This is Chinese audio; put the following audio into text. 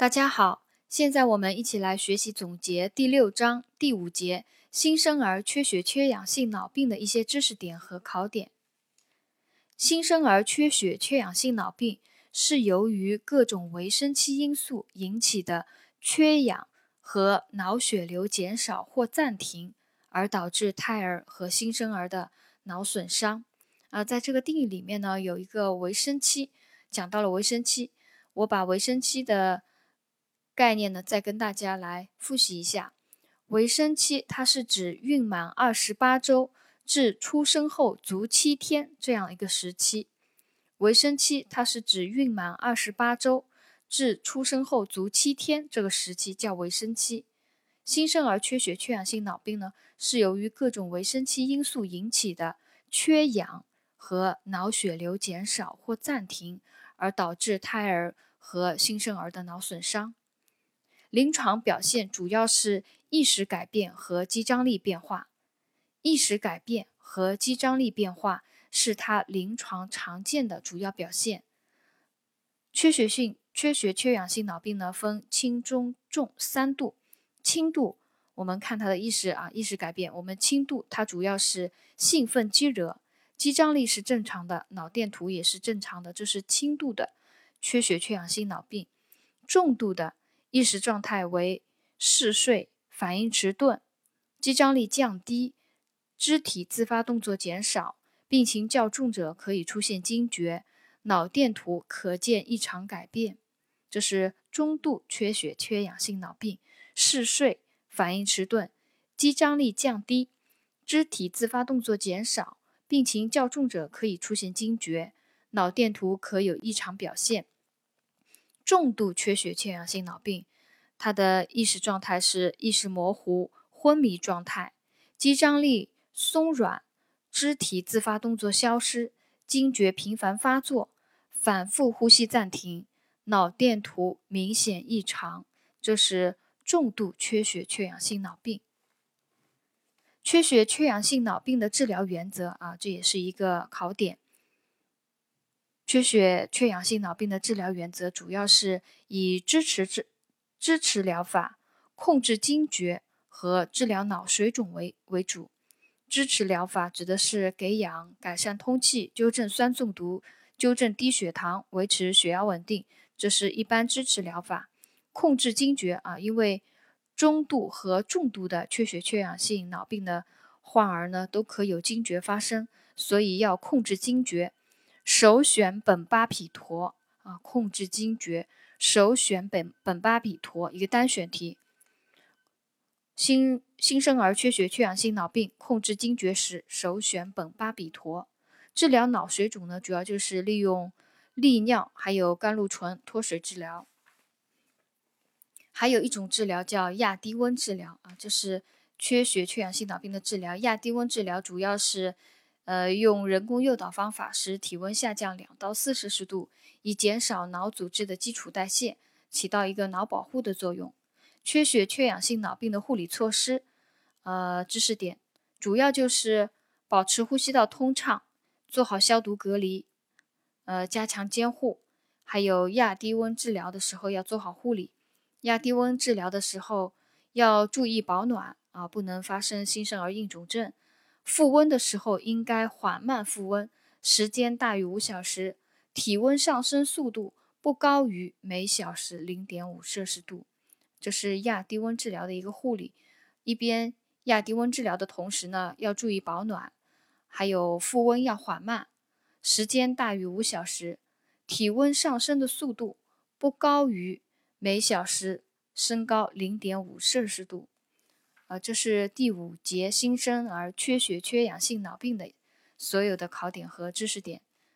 大家好，现在我们一起来学习总结第六章第五节新生儿缺血缺氧性脑病的一些知识点和考点。新生儿缺血缺氧性脑病是由于各种维生期因素引起的缺氧和脑血流减少或暂停，而导致胎儿和新生儿的脑损伤。啊，在这个定义里面呢，有一个维生期，讲到了维生期，我把维生期的。概念呢，再跟大家来复习一下。维生期它是指孕满二十八周至出生后足七天这样一个时期。维生期它是指孕满二十八周至出生后足七天这个时期叫维生期。新生儿缺血缺氧性脑病呢，是由于各种维生期因素引起的缺氧和脑血流减少或暂停，而导致胎儿和新生儿的脑损伤。临床表现主要是意识改变和肌张力变化。意识改变和肌张力变化是它临床常见的主要表现。缺血性缺血缺氧性脑病呢，分轻、中、重三度。轻度，我们看它的意识啊，意识改变。我们轻度，它主要是兴奋激惹，肌张力是正常的，脑电图也是正常的，这是轻度的缺血缺氧性脑病。重度的。意识状态为嗜睡，反应迟钝，肌张力降低，肢体自发动作减少，病情较重者可以出现惊厥，脑电图可见异常改变。这是中度缺血缺氧性脑病，嗜睡，反应迟钝，肌张力降低，肢体自发动作减少，病情较重者可以出现惊厥，脑电图可有异常表现。重度缺血缺氧性脑病，他的意识状态是意识模糊、昏迷状态，肌张力松软，肢体自发动作消失，惊厥频繁发作，反复呼吸暂停，脑电图明显异常。这是重度缺血缺氧性脑病。缺血缺氧性脑病的治疗原则啊，这也是一个考点。缺血缺氧性脑病的治疗原则主要是以支持治支持疗法、控制惊厥和治疗脑水肿为为主。支持疗法指的是给氧、改善通气、纠正酸中毒、纠正低血糖、维持血压稳定，这是一般支持疗法。控制惊厥啊，因为中度和重度的缺血缺氧性脑病的患儿呢，都可有惊厥发生，所以要控制惊厥。首选苯巴比妥啊，控制惊厥。首选苯苯巴比妥，一个单选题。新新生儿缺血缺氧性脑病控制惊厥时，首选苯巴比妥。治疗脑水肿呢，主要就是利用利尿还有甘露醇脱水治疗。还有一种治疗叫亚低温治疗啊，这是缺血缺氧性脑病的治疗。亚低温治疗主要是。呃，用人工诱导方法使体温下降两到四摄氏度，以减少脑组织的基础代谢，起到一个脑保护的作用。缺血缺氧性脑病的护理措施，呃，知识点主要就是保持呼吸道通畅，做好消毒隔离，呃，加强监护，还有亚低温治疗的时候要做好护理。亚低温治疗的时候要注意保暖啊，不能发生新生儿硬肿症。复温的时候应该缓慢复温，时间大于五小时，体温上升速度不高于每小时零点五摄氏度。这是亚低温治疗的一个护理。一边亚低温治疗的同时呢，要注意保暖，还有复温要缓慢，时间大于五小时，体温上升的速度不高于每小时升高零点五摄氏度。啊，这是第五节新生儿缺血缺氧性脑病的所有的考点和知识点。